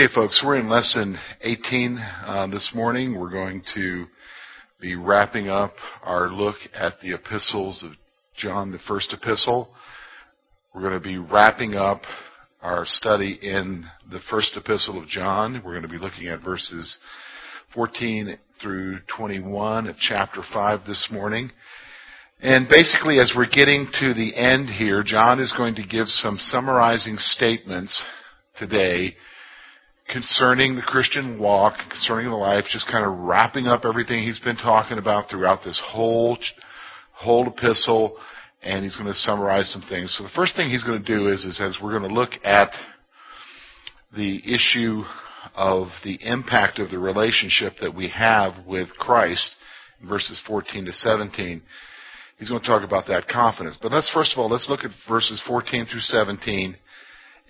Okay, folks, we're in lesson 18 uh, this morning. We're going to be wrapping up our look at the epistles of John, the first epistle. We're going to be wrapping up our study in the first epistle of John. We're going to be looking at verses 14 through 21 of chapter 5 this morning. And basically, as we're getting to the end here, John is going to give some summarizing statements today concerning the Christian walk, concerning the life, just kind of wrapping up everything he's been talking about throughout this whole whole epistle, and he's going to summarize some things. So the first thing he's going to do is, is as we're going to look at the issue of the impact of the relationship that we have with Christ, verses 14 to 17. He's going to talk about that confidence. But let's first of all, let's look at verses 14 through 17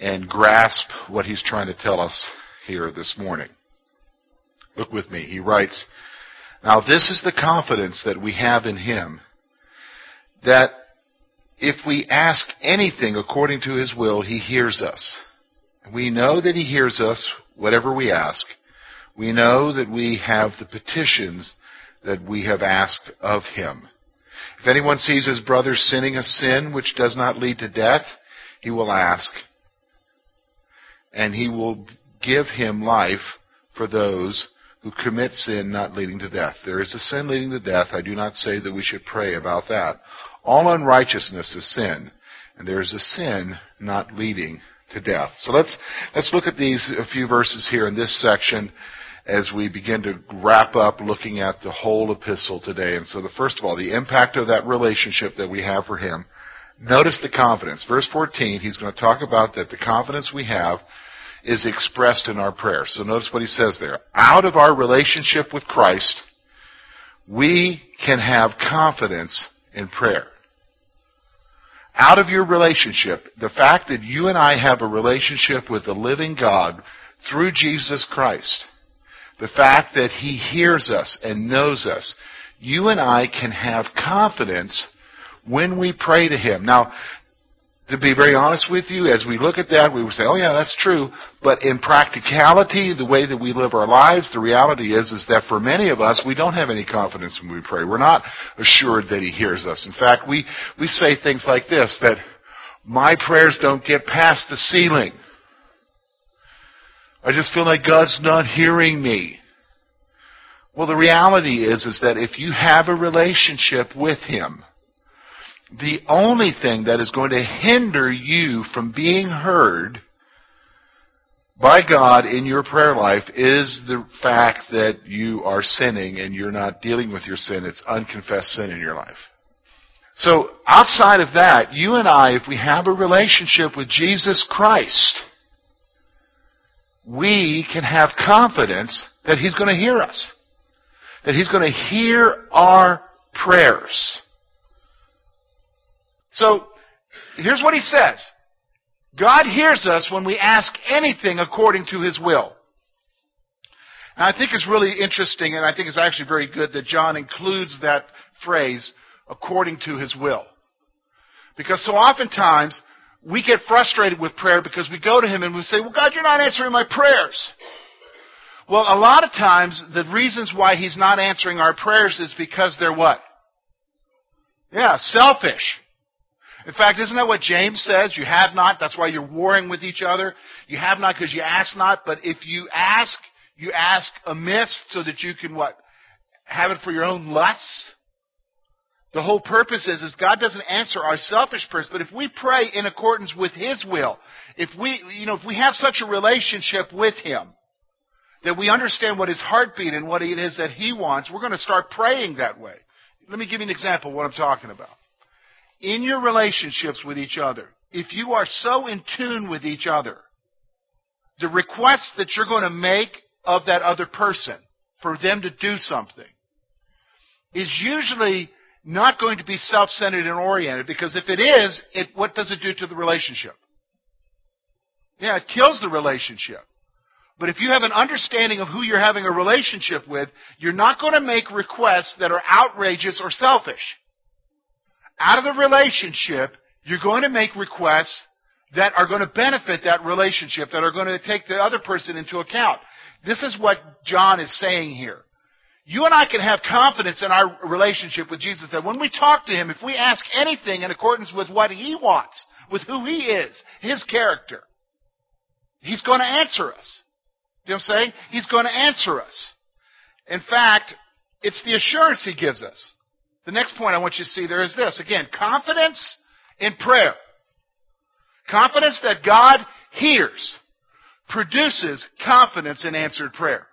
and grasp what he's trying to tell us here this morning. Look with me. He writes, Now this is the confidence that we have in him, that if we ask anything according to his will, he hears us. We know that he hears us, whatever we ask. We know that we have the petitions that we have asked of him. If anyone sees his brother sinning a sin which does not lead to death, he will ask, and he will give him life for those who commit sin not leading to death. There is a sin leading to death. I do not say that we should pray about that. All unrighteousness is sin, and there is a sin not leading to death. So let's let's look at these a few verses here in this section as we begin to wrap up looking at the whole epistle today. And so the first of all, the impact of that relationship that we have for him. Notice the confidence. Verse 14, he's going to talk about that the confidence we have is expressed in our prayer. So notice what he says there. Out of our relationship with Christ, we can have confidence in prayer. Out of your relationship, the fact that you and I have a relationship with the living God through Jesus Christ, the fact that He hears us and knows us, you and I can have confidence when we pray to Him. Now, to be very honest with you, as we look at that, we would say, oh yeah, that's true. But in practicality, the way that we live our lives, the reality is, is that for many of us, we don't have any confidence when we pray. We're not assured that He hears us. In fact, we, we say things like this, that my prayers don't get past the ceiling. I just feel like God's not hearing me. Well, the reality is, is that if you have a relationship with Him, the only thing that is going to hinder you from being heard by God in your prayer life is the fact that you are sinning and you're not dealing with your sin. It's unconfessed sin in your life. So outside of that, you and I, if we have a relationship with Jesus Christ, we can have confidence that He's going to hear us. That He's going to hear our prayers. So, here's what he says. God hears us when we ask anything according to his will. And I think it's really interesting, and I think it's actually very good that John includes that phrase, according to his will. Because so oftentimes, we get frustrated with prayer because we go to him and we say, well, God, you're not answering my prayers. Well, a lot of times, the reasons why he's not answering our prayers is because they're what? Yeah, selfish. In fact, isn't that what James says? You have not, that's why you're warring with each other. You have not because you ask not, but if you ask, you ask amiss so that you can what? Have it for your own lusts? The whole purpose is, is God doesn't answer our selfish prayers, but if we pray in accordance with His will, if we, you know, if we have such a relationship with Him, that we understand what His heartbeat and what it is that He wants, we're going to start praying that way. Let me give you an example of what I'm talking about in your relationships with each other, if you are so in tune with each other, the request that you're going to make of that other person for them to do something is usually not going to be self-centered and oriented because if it is, it, what does it do to the relationship? Yeah, it kills the relationship. But if you have an understanding of who you're having a relationship with, you're not going to make requests that are outrageous or selfish out of the relationship, you're going to make requests that are going to benefit that relationship, that are going to take the other person into account. This is what John is saying here. You and I can have confidence in our relationship with Jesus that when we talk to Him, if we ask anything in accordance with what He wants, with who He is, His character, He's going to answer us. You know what I'm saying? He's going to answer us. In fact, it's the assurance He gives us. The next point I want you to see there is this. Again, confidence in prayer. Confidence that God hears produces confidence in answered prayer.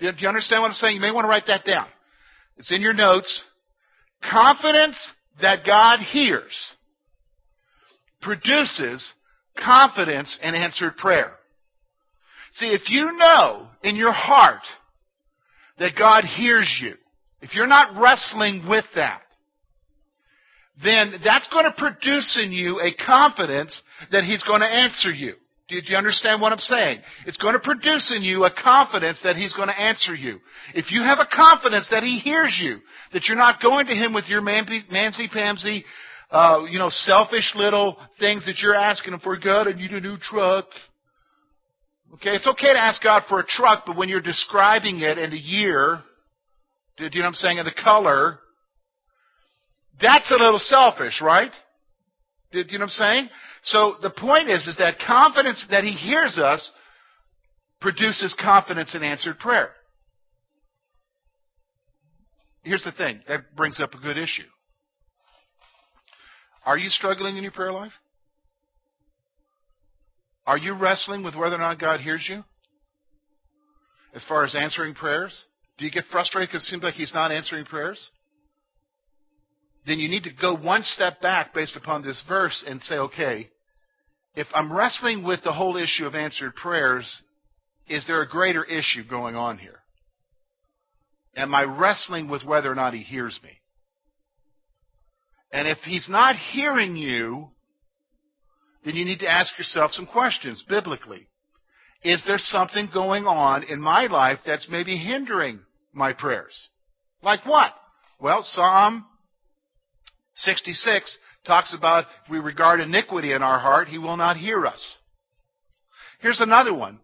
Do you understand what I'm saying? You may want to write that down. It's in your notes. Confidence that God hears produces confidence in answered prayer. See, if you know in your heart that God hears you, if you're not wrestling with that, then that's going to produce in you a confidence that He's going to answer you. Do you understand what I'm saying? It's going to produce in you a confidence that He's going to answer you. If you have a confidence that He hears you, that you're not going to Him with your mancy-pamsy, uh, you know, selfish little things that you're asking Him for, God, I need a new truck. Okay, it's okay to ask God for a truck, but when you're describing it in the year, do you know what I'm saying, in the color, that's a little selfish, right? Do you know what I'm saying? So the point is, is that confidence that He hears us produces confidence in answered prayer. Here's the thing. That brings up a good issue. Are you struggling in your prayer life? Are you wrestling with whether or not God hears you? As far as answering prayers? Do you get frustrated because it seems like He's not answering prayers? then you need to go one step back based upon this verse and say, okay, if I'm wrestling with the whole issue of answered prayers, is there a greater issue going on here? Am I wrestling with whether or not he hears me? And if he's not hearing you, then you need to ask yourself some questions biblically. Is there something going on in my life that's maybe hindering my prayers? Like what? Well, Psalm 66 talks about if we regard iniquity in our heart, he will not hear us. Here's another one.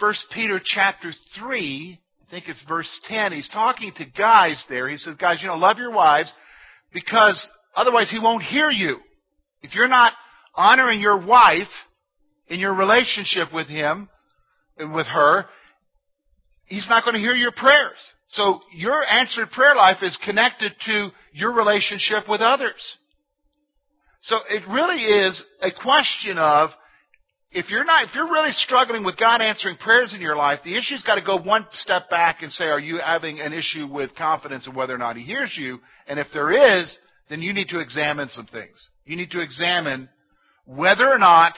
1 Peter chapter 3, I think it's verse 10. He's talking to guys there. He says, guys, you know, love your wives because otherwise he won't hear you. If you're not honoring your wife in your relationship with him and with her, he's not going to hear your prayers. So your answered prayer life is connected to your relationship with others. So it really is a question of if you're not if you're really struggling with God answering prayers in your life, the issue's got to go one step back and say, are you having an issue with confidence in whether or not he hears you? And if there is, then you need to examine some things. You need to examine whether or not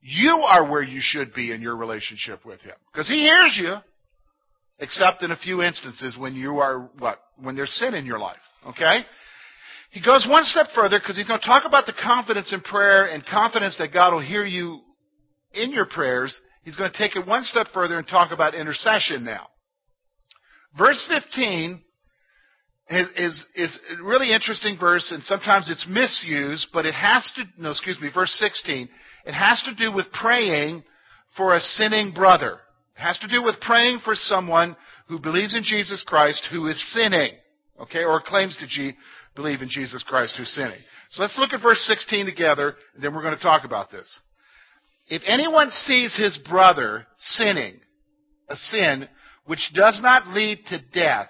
you are where you should be in your relationship with him. Because he hears you except in a few instances when you are what? When there's sin in your life. Okay? He goes one step further because he's going to talk about the confidence in prayer and confidence that God will hear you in your prayers. He's going to take it one step further and talk about intercession now. Verse 15 is, is, is a really interesting verse, and sometimes it's misused, but it has to, no, excuse me, verse 16. It has to do with praying for a sinning brother. It has to do with praying for someone who believes in Jesus Christ who is sinning, okay, or claims to G- believe in Jesus Christ who's sinning. So let's look at verse 16 together, and then we're going to talk about this. If anyone sees his brother sinning, a sin which does not lead to death,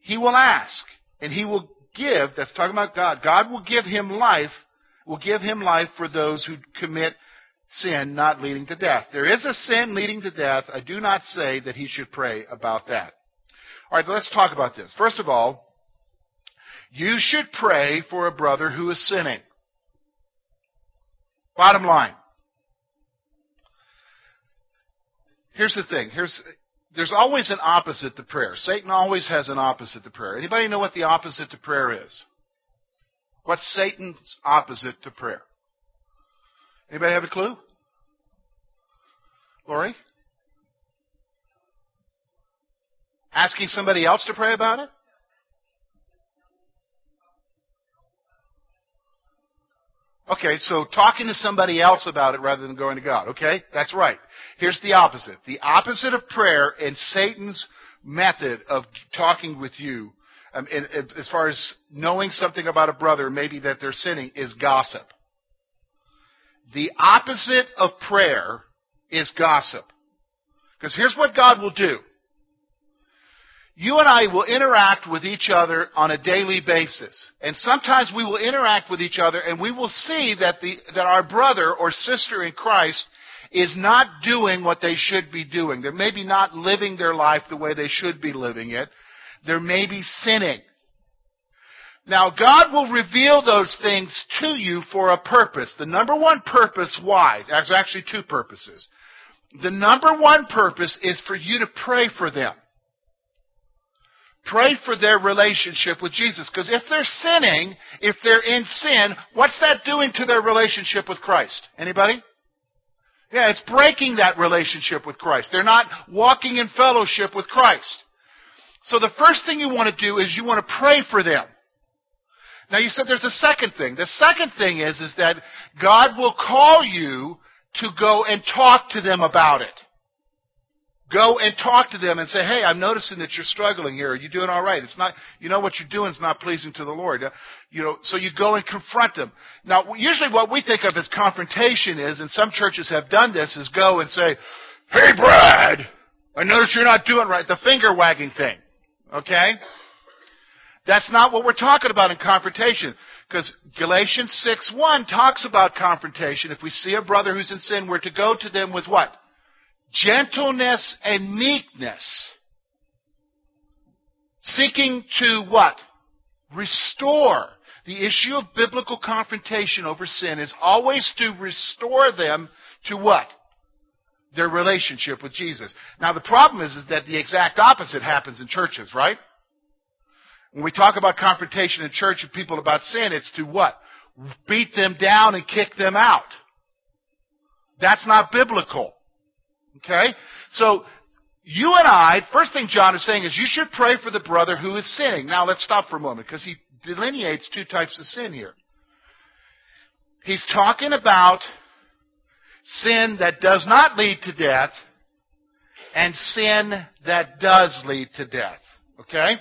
he will ask, and he will give, that's talking about God, God will give him life, will give him life for those who commit sin not leading to death. There is a sin leading to death. I do not say that he should pray about that. All right, let's talk about this. First of all, you should pray for a brother who is sinning. Bottom line. Here's the thing. Here's there's always an opposite to prayer. Satan always has an opposite to prayer. Anybody know what the opposite to prayer is? What's Satan's opposite to prayer? Anybody have a clue? Lori? Asking somebody else to pray about it? Okay, so talking to somebody else about it rather than going to God. Okay, that's right. Here's the opposite. The opposite of prayer and Satan's method of talking with you, um, in, in, as far as knowing something about a brother, maybe that they're sinning, is gossip. The opposite of prayer is gossip. Because here's what God will do. You and I will interact with each other on a daily basis. And sometimes we will interact with each other and we will see that, the, that our brother or sister in Christ is not doing what they should be doing. They're maybe not living their life the way they should be living it. They're maybe sinning. Now, God will reveal those things to you for a purpose. The number one purpose, why? There's actually two purposes. The number one purpose is for you to pray for them. Pray for their relationship with Jesus. Because if they're sinning, if they're in sin, what's that doing to their relationship with Christ? Anybody? Yeah, it's breaking that relationship with Christ. They're not walking in fellowship with Christ. So the first thing you want to do is you want to pray for them. Now you said there's a second thing. The second thing is, is that God will call you to go and talk to them about it. Go and talk to them and say, "Hey, I'm noticing that you're struggling here. Are you doing all right? It's not, you know, what you're doing is not pleasing to the Lord." Uh, you know, so you go and confront them. Now, usually, what we think of as confrontation is, and some churches have done this, is go and say, "Hey, Brad, I notice you're not doing right." The finger wagging thing. Okay? That's not what we're talking about in confrontation. Because Galatians 6 1 talks about confrontation. If we see a brother who's in sin, we're to go to them with what? Gentleness and meekness. Seeking to what? Restore. The issue of biblical confrontation over sin is always to restore them to what? Their relationship with Jesus. Now the problem is, is that the exact opposite happens in churches, right? When we talk about confrontation in church and people about sin, it's to what? Beat them down and kick them out. That's not biblical. Okay? So, you and I, first thing John is saying is you should pray for the brother who is sinning. Now let's stop for a moment because he delineates two types of sin here. He's talking about sin that does not lead to death and sin that does lead to death. Okay?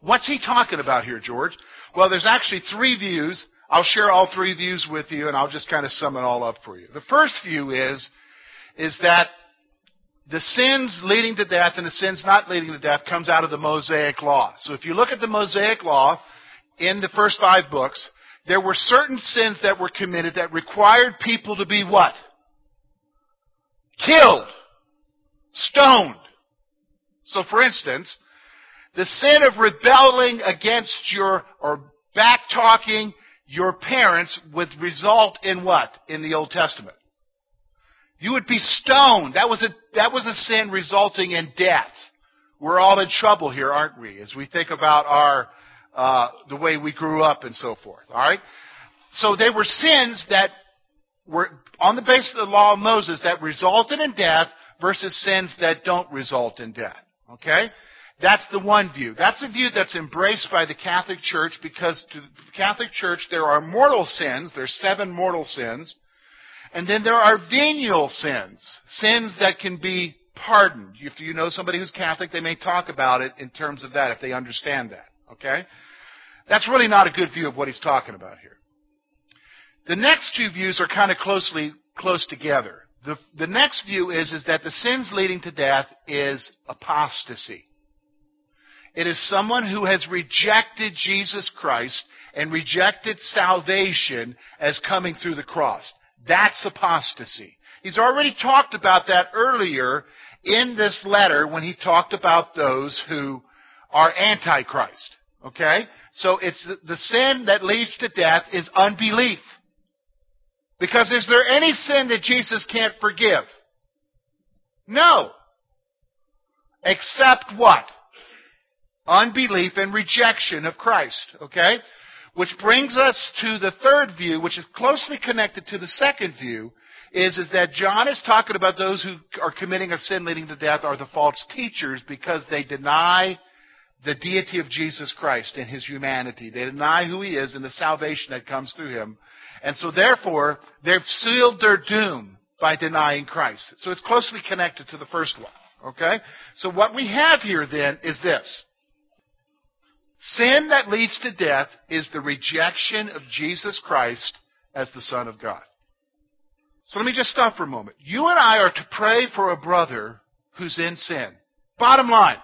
What's he talking about here, George? Well, there's actually three views. I'll share all three views with you and I'll just kind of sum it all up for you. The first view is is that the sins leading to death and the sins not leading to death comes out of the Mosaic Law. So if you look at the Mosaic Law in the first five books, there were certain sins that were committed that required people to be what? Killed. Stoned. So for instance, the sin of rebelling against your, or back talking your parents would result in what in the Old Testament? You would be stoned. That was a, that was a sin resulting in death. We're all in trouble here, aren't we? As we think about our, uh, the way we grew up and so forth. Alright? So they were sins that were on the basis of the law of Moses that resulted in death versus sins that don't result in death. Okay? That's the one view. That's a view that's embraced by the Catholic Church because to the Catholic Church there are mortal sins. There's seven mortal sins. And then there are venial sins, sins that can be pardoned. If you know somebody who's Catholic, they may talk about it in terms of that if they understand that. Okay? That's really not a good view of what he's talking about here. The next two views are kind of closely close together. The, the next view is, is that the sins leading to death is apostasy. It is someone who has rejected Jesus Christ and rejected salvation as coming through the cross. That's apostasy. He's already talked about that earlier in this letter when he talked about those who are antichrist. Okay? So it's the sin that leads to death is unbelief. Because is there any sin that Jesus can't forgive? No. Except what? Unbelief and rejection of Christ. Okay? Which brings us to the third view, which is closely connected to the second view, is, is that John is talking about those who are committing a sin leading to death are the false teachers because they deny the deity of Jesus Christ and his humanity. They deny who he is and the salvation that comes through him. And so therefore, they've sealed their doom by denying Christ. So it's closely connected to the first one. Okay? So what we have here then is this. Sin that leads to death is the rejection of Jesus Christ as the Son of God. So let me just stop for a moment. You and I are to pray for a brother who's in sin. Bottom line.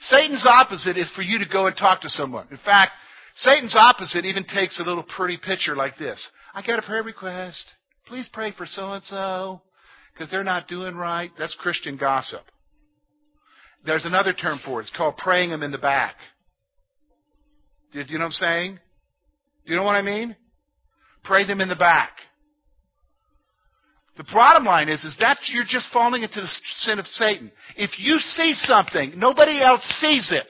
Satan's opposite is for you to go and talk to someone. In fact, Satan's opposite even takes a little pretty picture like this. I got a prayer request. Please pray for so and so because they're not doing right. That's Christian gossip. There's another term for it. It's called praying them in the back. Do you know what I'm saying? Do you know what I mean? Pray them in the back. The bottom line is, is that you're just falling into the sin of Satan. If you see something, nobody else sees it.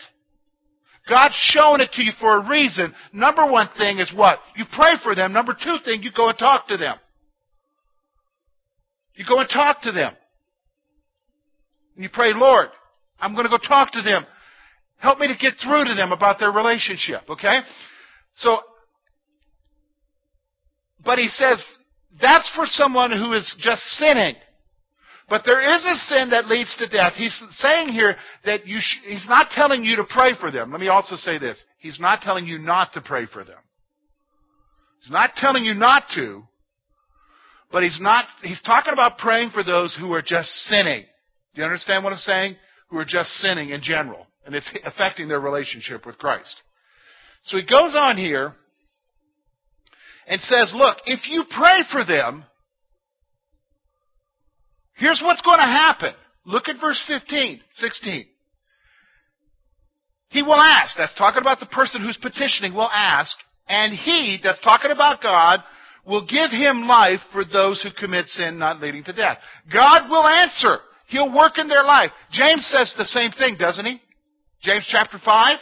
God's showing it to you for a reason. Number one thing is what? You pray for them. Number two thing, you go and talk to them. You go and talk to them. And you pray, Lord, I'm going to go talk to them. Help me to get through to them about their relationship, okay? So, but he says, that's for someone who is just sinning. But there is a sin that leads to death. He's saying here that you sh- he's not telling you to pray for them. Let me also say this. He's not telling you not to pray for them. He's not telling you not to, but he's not, he's talking about praying for those who are just sinning. Do you understand what I'm saying? Who are just sinning in general. And it's affecting their relationship with Christ. So he goes on here and says, look, if you pray for them, here's what's going to happen. Look at verse 15, 16. He will ask, that's talking about the person who's petitioning, will ask, and he, that's talking about God, will give him life for those who commit sin not leading to death. God will answer. He'll work in their life. James says the same thing, doesn't he? James chapter 5.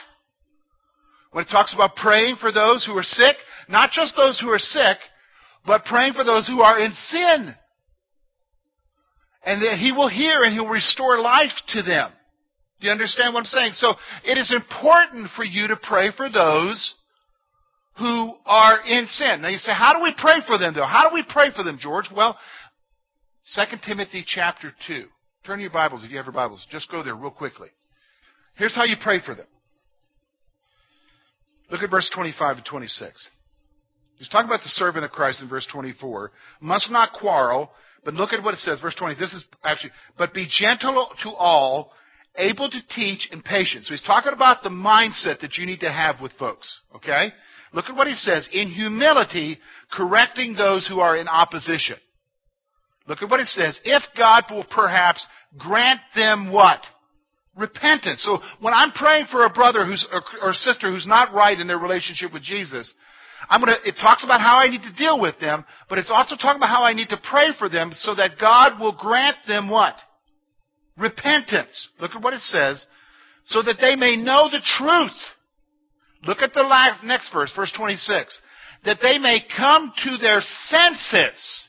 When it talks about praying for those who are sick, not just those who are sick, but praying for those who are in sin. And that He will hear and He'll restore life to them. Do you understand what I'm saying? So it is important for you to pray for those who are in sin. Now you say, how do we pray for them though? How do we pray for them, George? Well, 2 Timothy chapter 2. Turn your Bibles if you have your Bibles. Just go there real quickly. Here's how you pray for them. Look at verse 25 and 26. He's talking about the servant of Christ in verse 24. Must not quarrel, but look at what it says, verse 20. This is actually, but be gentle to all, able to teach, and patient. So he's talking about the mindset that you need to have with folks. Okay? Look at what he says. In humility, correcting those who are in opposition. Look at what it says. If God will perhaps grant them what? Repentance. So when I'm praying for a brother who's, or, or sister who's not right in their relationship with Jesus, I'm gonna, it talks about how I need to deal with them, but it's also talking about how I need to pray for them so that God will grant them what? Repentance. Look at what it says. So that they may know the truth. Look at the last, next verse, verse 26. That they may come to their senses.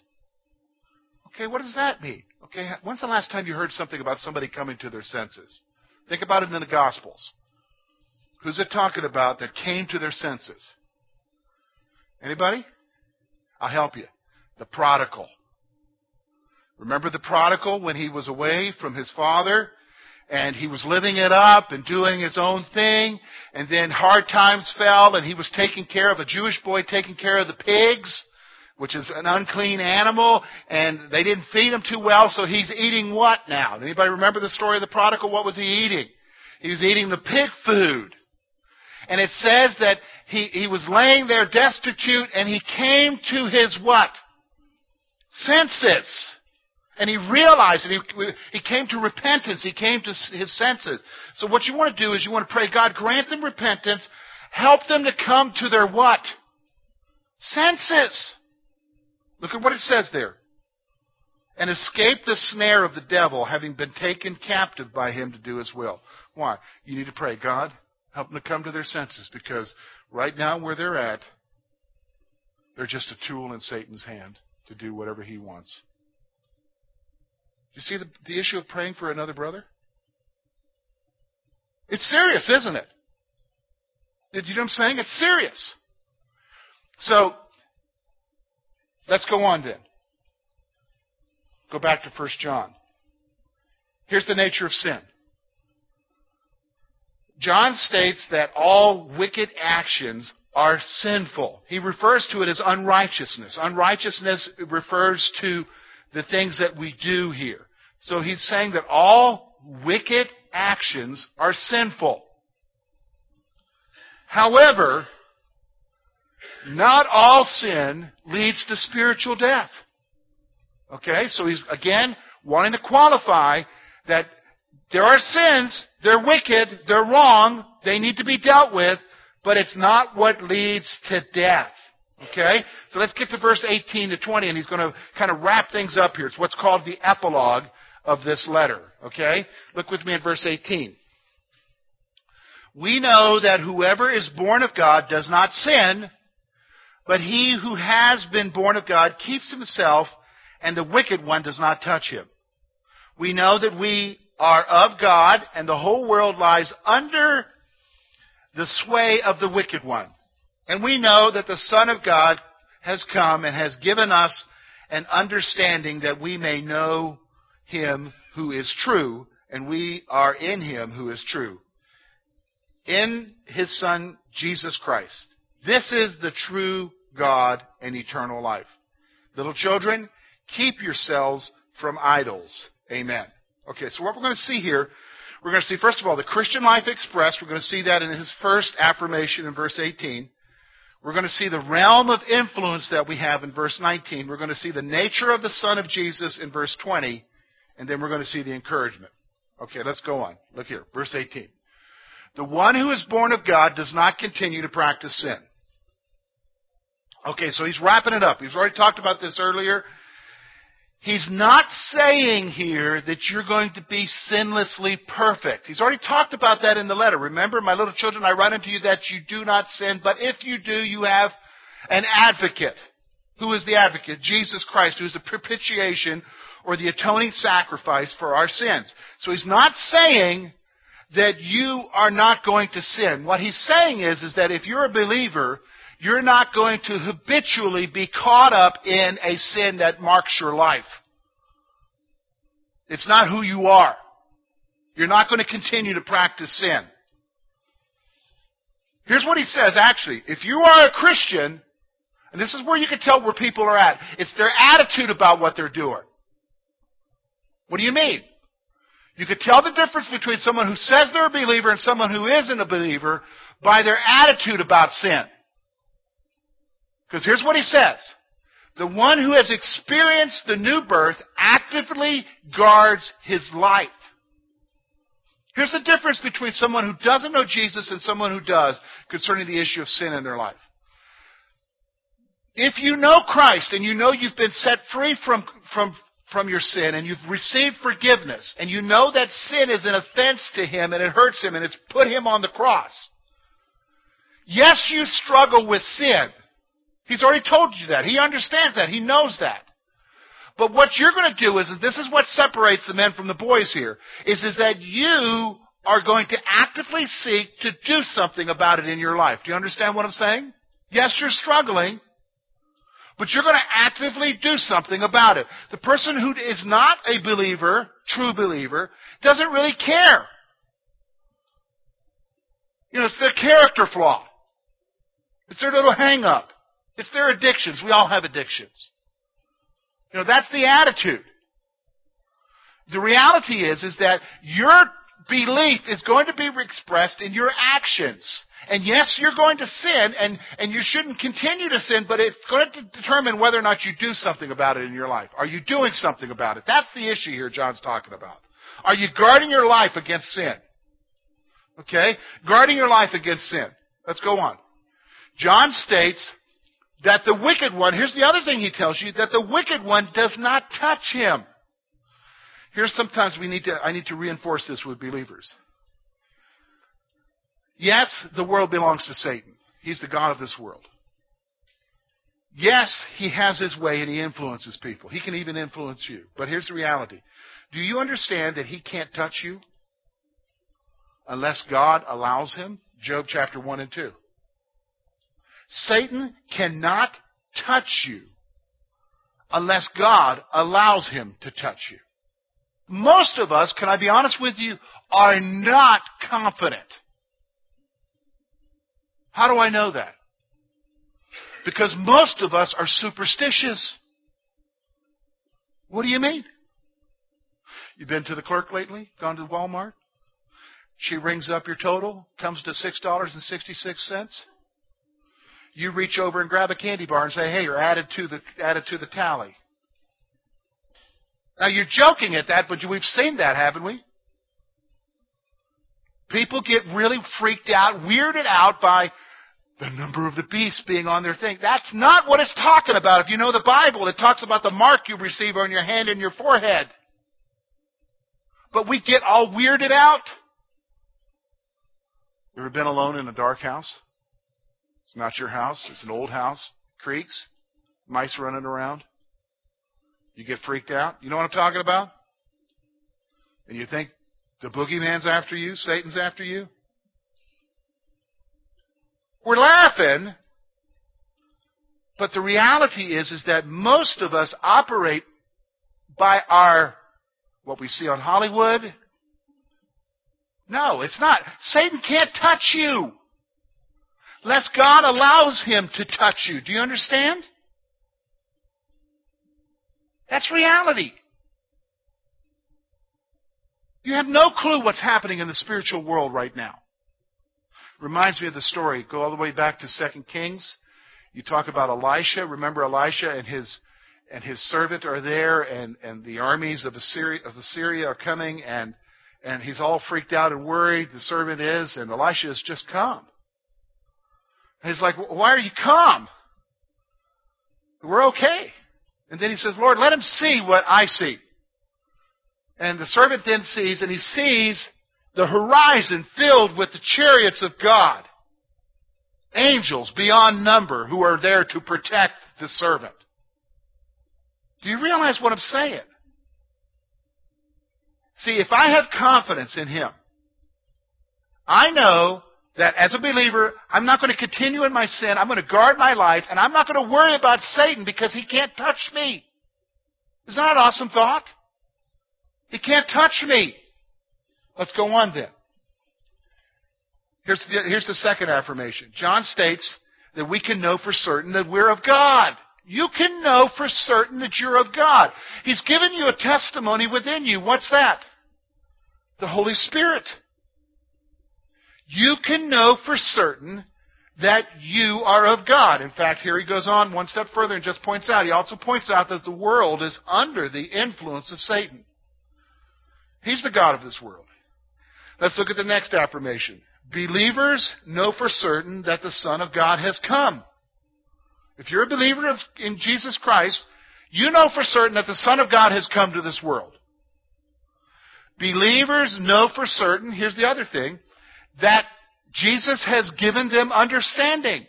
Okay, what does that mean? Okay, when's the last time you heard something about somebody coming to their senses? Think about it in the Gospels. Who's it talking about that came to their senses? Anybody? I'll help you. The prodigal. Remember the prodigal when he was away from his father and he was living it up and doing his own thing and then hard times fell and he was taking care of a Jewish boy taking care of the pigs which is an unclean animal and they didn't feed him too well so he's eating what now? Anybody remember the story of the prodigal? What was he eating? He was eating the pig food. And it says that he, he was laying there destitute and he came to his what? Senses. And he realized and he, he came to repentance. He came to his senses. So what you want to do is you want to pray, God, grant them repentance. Help them to come to their what? Senses. Look at what it says there. And escape the snare of the devil, having been taken captive by him to do his will. Why? You need to pray, God, help them to come to their senses because right now where they're at, they're just a tool in Satan's hand to do whatever he wants. You see the, the issue of praying for another brother? It's serious, isn't it? You know what I'm saying? It's serious. So, let's go on then. Go back to 1 John. Here's the nature of sin. John states that all wicked actions are sinful. He refers to it as unrighteousness. Unrighteousness refers to the things that we do here. So he's saying that all wicked actions are sinful. However, not all sin leads to spiritual death. Okay, so he's again wanting to qualify that there are sins, they're wicked, they're wrong, they need to be dealt with, but it's not what leads to death. Okay? So let's get to verse 18 to 20, and he's going to kind of wrap things up here. It's what's called the epilogue of this letter. Okay? Look with me at verse 18. We know that whoever is born of God does not sin, but he who has been born of God keeps himself, and the wicked one does not touch him. We know that we are of God, and the whole world lies under the sway of the wicked one. And we know that the Son of God has come and has given us an understanding that we may know him who is true, and we are in him who is true. In his Son, Jesus Christ. This is the true God and eternal life. Little children, keep yourselves from idols. Amen. Okay, so what we're going to see here, we're going to see, first of all, the Christian life expressed. We're going to see that in his first affirmation in verse 18. We're going to see the realm of influence that we have in verse 19. We're going to see the nature of the Son of Jesus in verse 20. And then we're going to see the encouragement. Okay, let's go on. Look here, verse 18. The one who is born of God does not continue to practice sin. Okay, so he's wrapping it up. He's already talked about this earlier. He's not saying here that you're going to be sinlessly perfect. He's already talked about that in the letter. Remember, my little children, I write unto you that you do not sin, but if you do, you have an advocate. Who is the advocate? Jesus Christ, who is the propitiation or the atoning sacrifice for our sins. So he's not saying that you are not going to sin. What he's saying is, is that if you're a believer, you're not going to habitually be caught up in a sin that marks your life. It's not who you are. You're not going to continue to practice sin. Here's what he says actually. If you are a Christian, and this is where you can tell where people are at, it's their attitude about what they're doing. What do you mean? You could tell the difference between someone who says they're a believer and someone who isn't a believer by their attitude about sin. Because here's what he says. The one who has experienced the new birth actively guards his life. Here's the difference between someone who doesn't know Jesus and someone who does concerning the issue of sin in their life. If you know Christ and you know you've been set free from, from, from your sin and you've received forgiveness and you know that sin is an offense to him and it hurts him and it's put him on the cross. Yes, you struggle with sin. He's already told you that. He understands that. He knows that. But what you're going to do is, and this is what separates the men from the boys here, is, is that you are going to actively seek to do something about it in your life. Do you understand what I'm saying? Yes, you're struggling, but you're going to actively do something about it. The person who is not a believer, true believer, doesn't really care. You know, it's their character flaw. It's their little hang up. It's their addictions. We all have addictions. You know, that's the attitude. The reality is, is that your belief is going to be expressed in your actions. And yes, you're going to sin, and, and you shouldn't continue to sin, but it's going to determine whether or not you do something about it in your life. Are you doing something about it? That's the issue here John's talking about. Are you guarding your life against sin? Okay? Guarding your life against sin. Let's go on. John states that the wicked one, here's the other thing he tells you, that the wicked one does not touch him. Here's sometimes we need to, I need to reinforce this with believers. Yes, the world belongs to Satan. He's the God of this world. Yes, he has his way and he influences people. He can even influence you. But here's the reality. Do you understand that he can't touch you? unless God allows him. Job chapter 1 and 2. Satan cannot touch you unless God allows him to touch you. Most of us, can I be honest with you, are not confident. How do I know that? Because most of us are superstitious. What do you mean? You've been to the clerk lately? Gone to Walmart? She rings up your total, comes to $6.66. You reach over and grab a candy bar and say, hey, you're added to the, added to the tally. Now you're joking at that, but we've seen that, haven't we? People get really freaked out, weirded out by the number of the beast being on their thing. That's not what it's talking about. If you know the Bible, it talks about the mark you receive on your hand and your forehead. But we get all weirded out. You ever been alone in a dark house? It's not your house. It's an old house. Creaks. Mice running around. You get freaked out. You know what I'm talking about? And you think the boogeyman's after you, Satan's after you? We're laughing, but the reality is, is that most of us operate by our, what we see on Hollywood. No, it's not. Satan can't touch you. Unless God allows him to touch you. Do you understand? That's reality. You have no clue what's happening in the spiritual world right now. Reminds me of the story. Go all the way back to 2 Kings. You talk about Elisha. Remember Elisha and his and his servant are there and, and the armies of Assyria, of Assyria are coming and and he's all freaked out and worried, the servant is, and Elisha has just come. He's like, Why are you calm? We're okay. And then he says, Lord, let him see what I see. And the servant then sees, and he sees the horizon filled with the chariots of God. Angels beyond number who are there to protect the servant. Do you realize what I'm saying? See, if I have confidence in Him, I know that as a believer, I'm not going to continue in my sin. I'm going to guard my life, and I'm not going to worry about Satan because he can't touch me. Isn't that an awesome thought? He can't touch me. Let's go on then. Here's the, here's the second affirmation. John states that we can know for certain that we're of God. You can know for certain that you're of God. He's given you a testimony within you. What's that? The Holy Spirit. You can know for certain that you are of God. In fact, here he goes on one step further and just points out, he also points out that the world is under the influence of Satan. He's the God of this world. Let's look at the next affirmation. Believers know for certain that the Son of God has come. If you're a believer in Jesus Christ, you know for certain that the Son of God has come to this world. Believers know for certain, here's the other thing, that Jesus has given them understanding.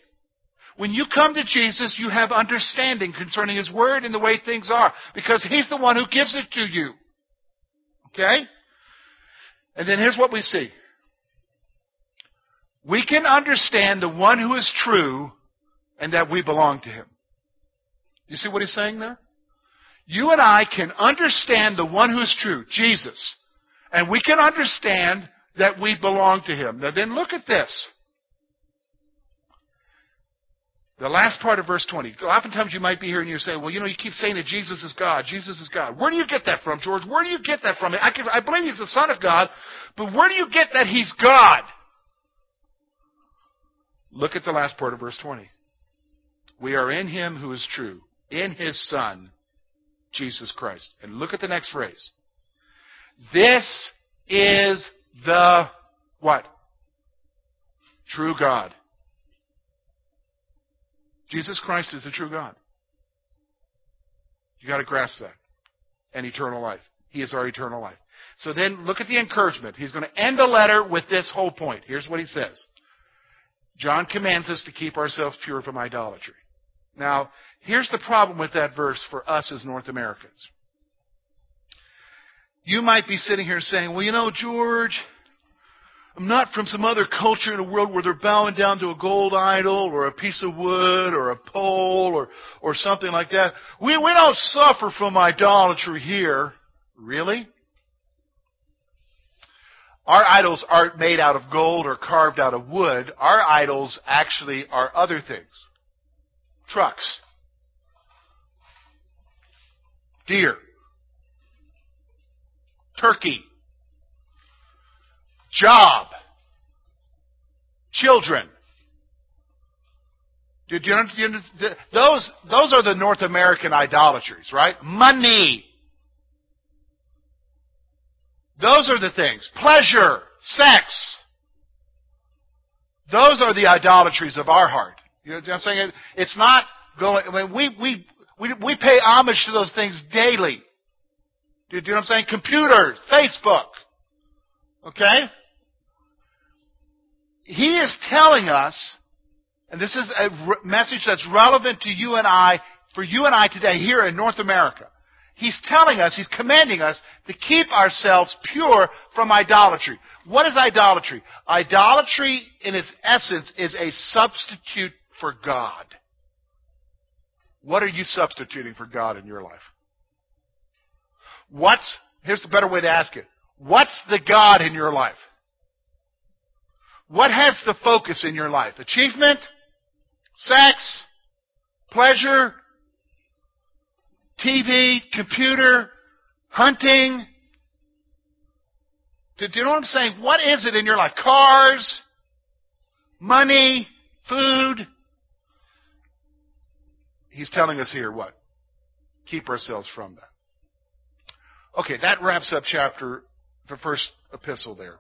When you come to Jesus, you have understanding concerning His Word and the way things are, because He's the one who gives it to you. Okay? And then here's what we see. We can understand the one who is true and that we belong to Him. You see what he's saying there? You and I can understand the one who is true, Jesus, and we can understand that we belong to Him. Now then look at this. The last part of verse 20. Oftentimes you might be here and you say, well, you know, you keep saying that Jesus is God. Jesus is God. Where do you get that from, George? Where do you get that from? I, I believe He's the Son of God, but where do you get that He's God? Look at the last part of verse 20. We are in Him who is true, in His Son, Jesus Christ. And look at the next phrase. This is the what? True God. Jesus Christ is the true God. You got to grasp that. And eternal life. He is our eternal life. So then look at the encouragement. He's going to end the letter with this whole point. Here's what he says. John commands us to keep ourselves pure from idolatry. Now, here's the problem with that verse for us as North Americans. You might be sitting here saying, well, you know, George, I'm not from some other culture in a world where they're bowing down to a gold idol or a piece of wood or a pole or, or something like that. We, we don't suffer from idolatry here. Really? Our idols aren't made out of gold or carved out of wood. Our idols actually are other things. Trucks. Deer. Turkey. Job. Children. Did you, those, those are the North American idolatries, right? Money. Those are the things. Pleasure, sex. Those are the idolatries of our heart. You know what I'm saying? It's not going. I mean, we we we we pay homage to those things daily. Do you know what I'm saying? Computers, Facebook. Okay. He is telling us, and this is a message that's relevant to you and I, for you and I today here in North America. He's telling us, he's commanding us to keep ourselves pure from idolatry. What is idolatry? Idolatry, in its essence, is a substitute for God. What are you substituting for God in your life? What's, here's the better way to ask it. What's the God in your life? What has the focus in your life? Achievement? Sex? Pleasure? TV, computer, hunting. Do, you know what I'm saying? What is it in your life? Cars, money, food. He's telling us here what? Keep ourselves from that. Okay, that wraps up chapter, the first epistle there.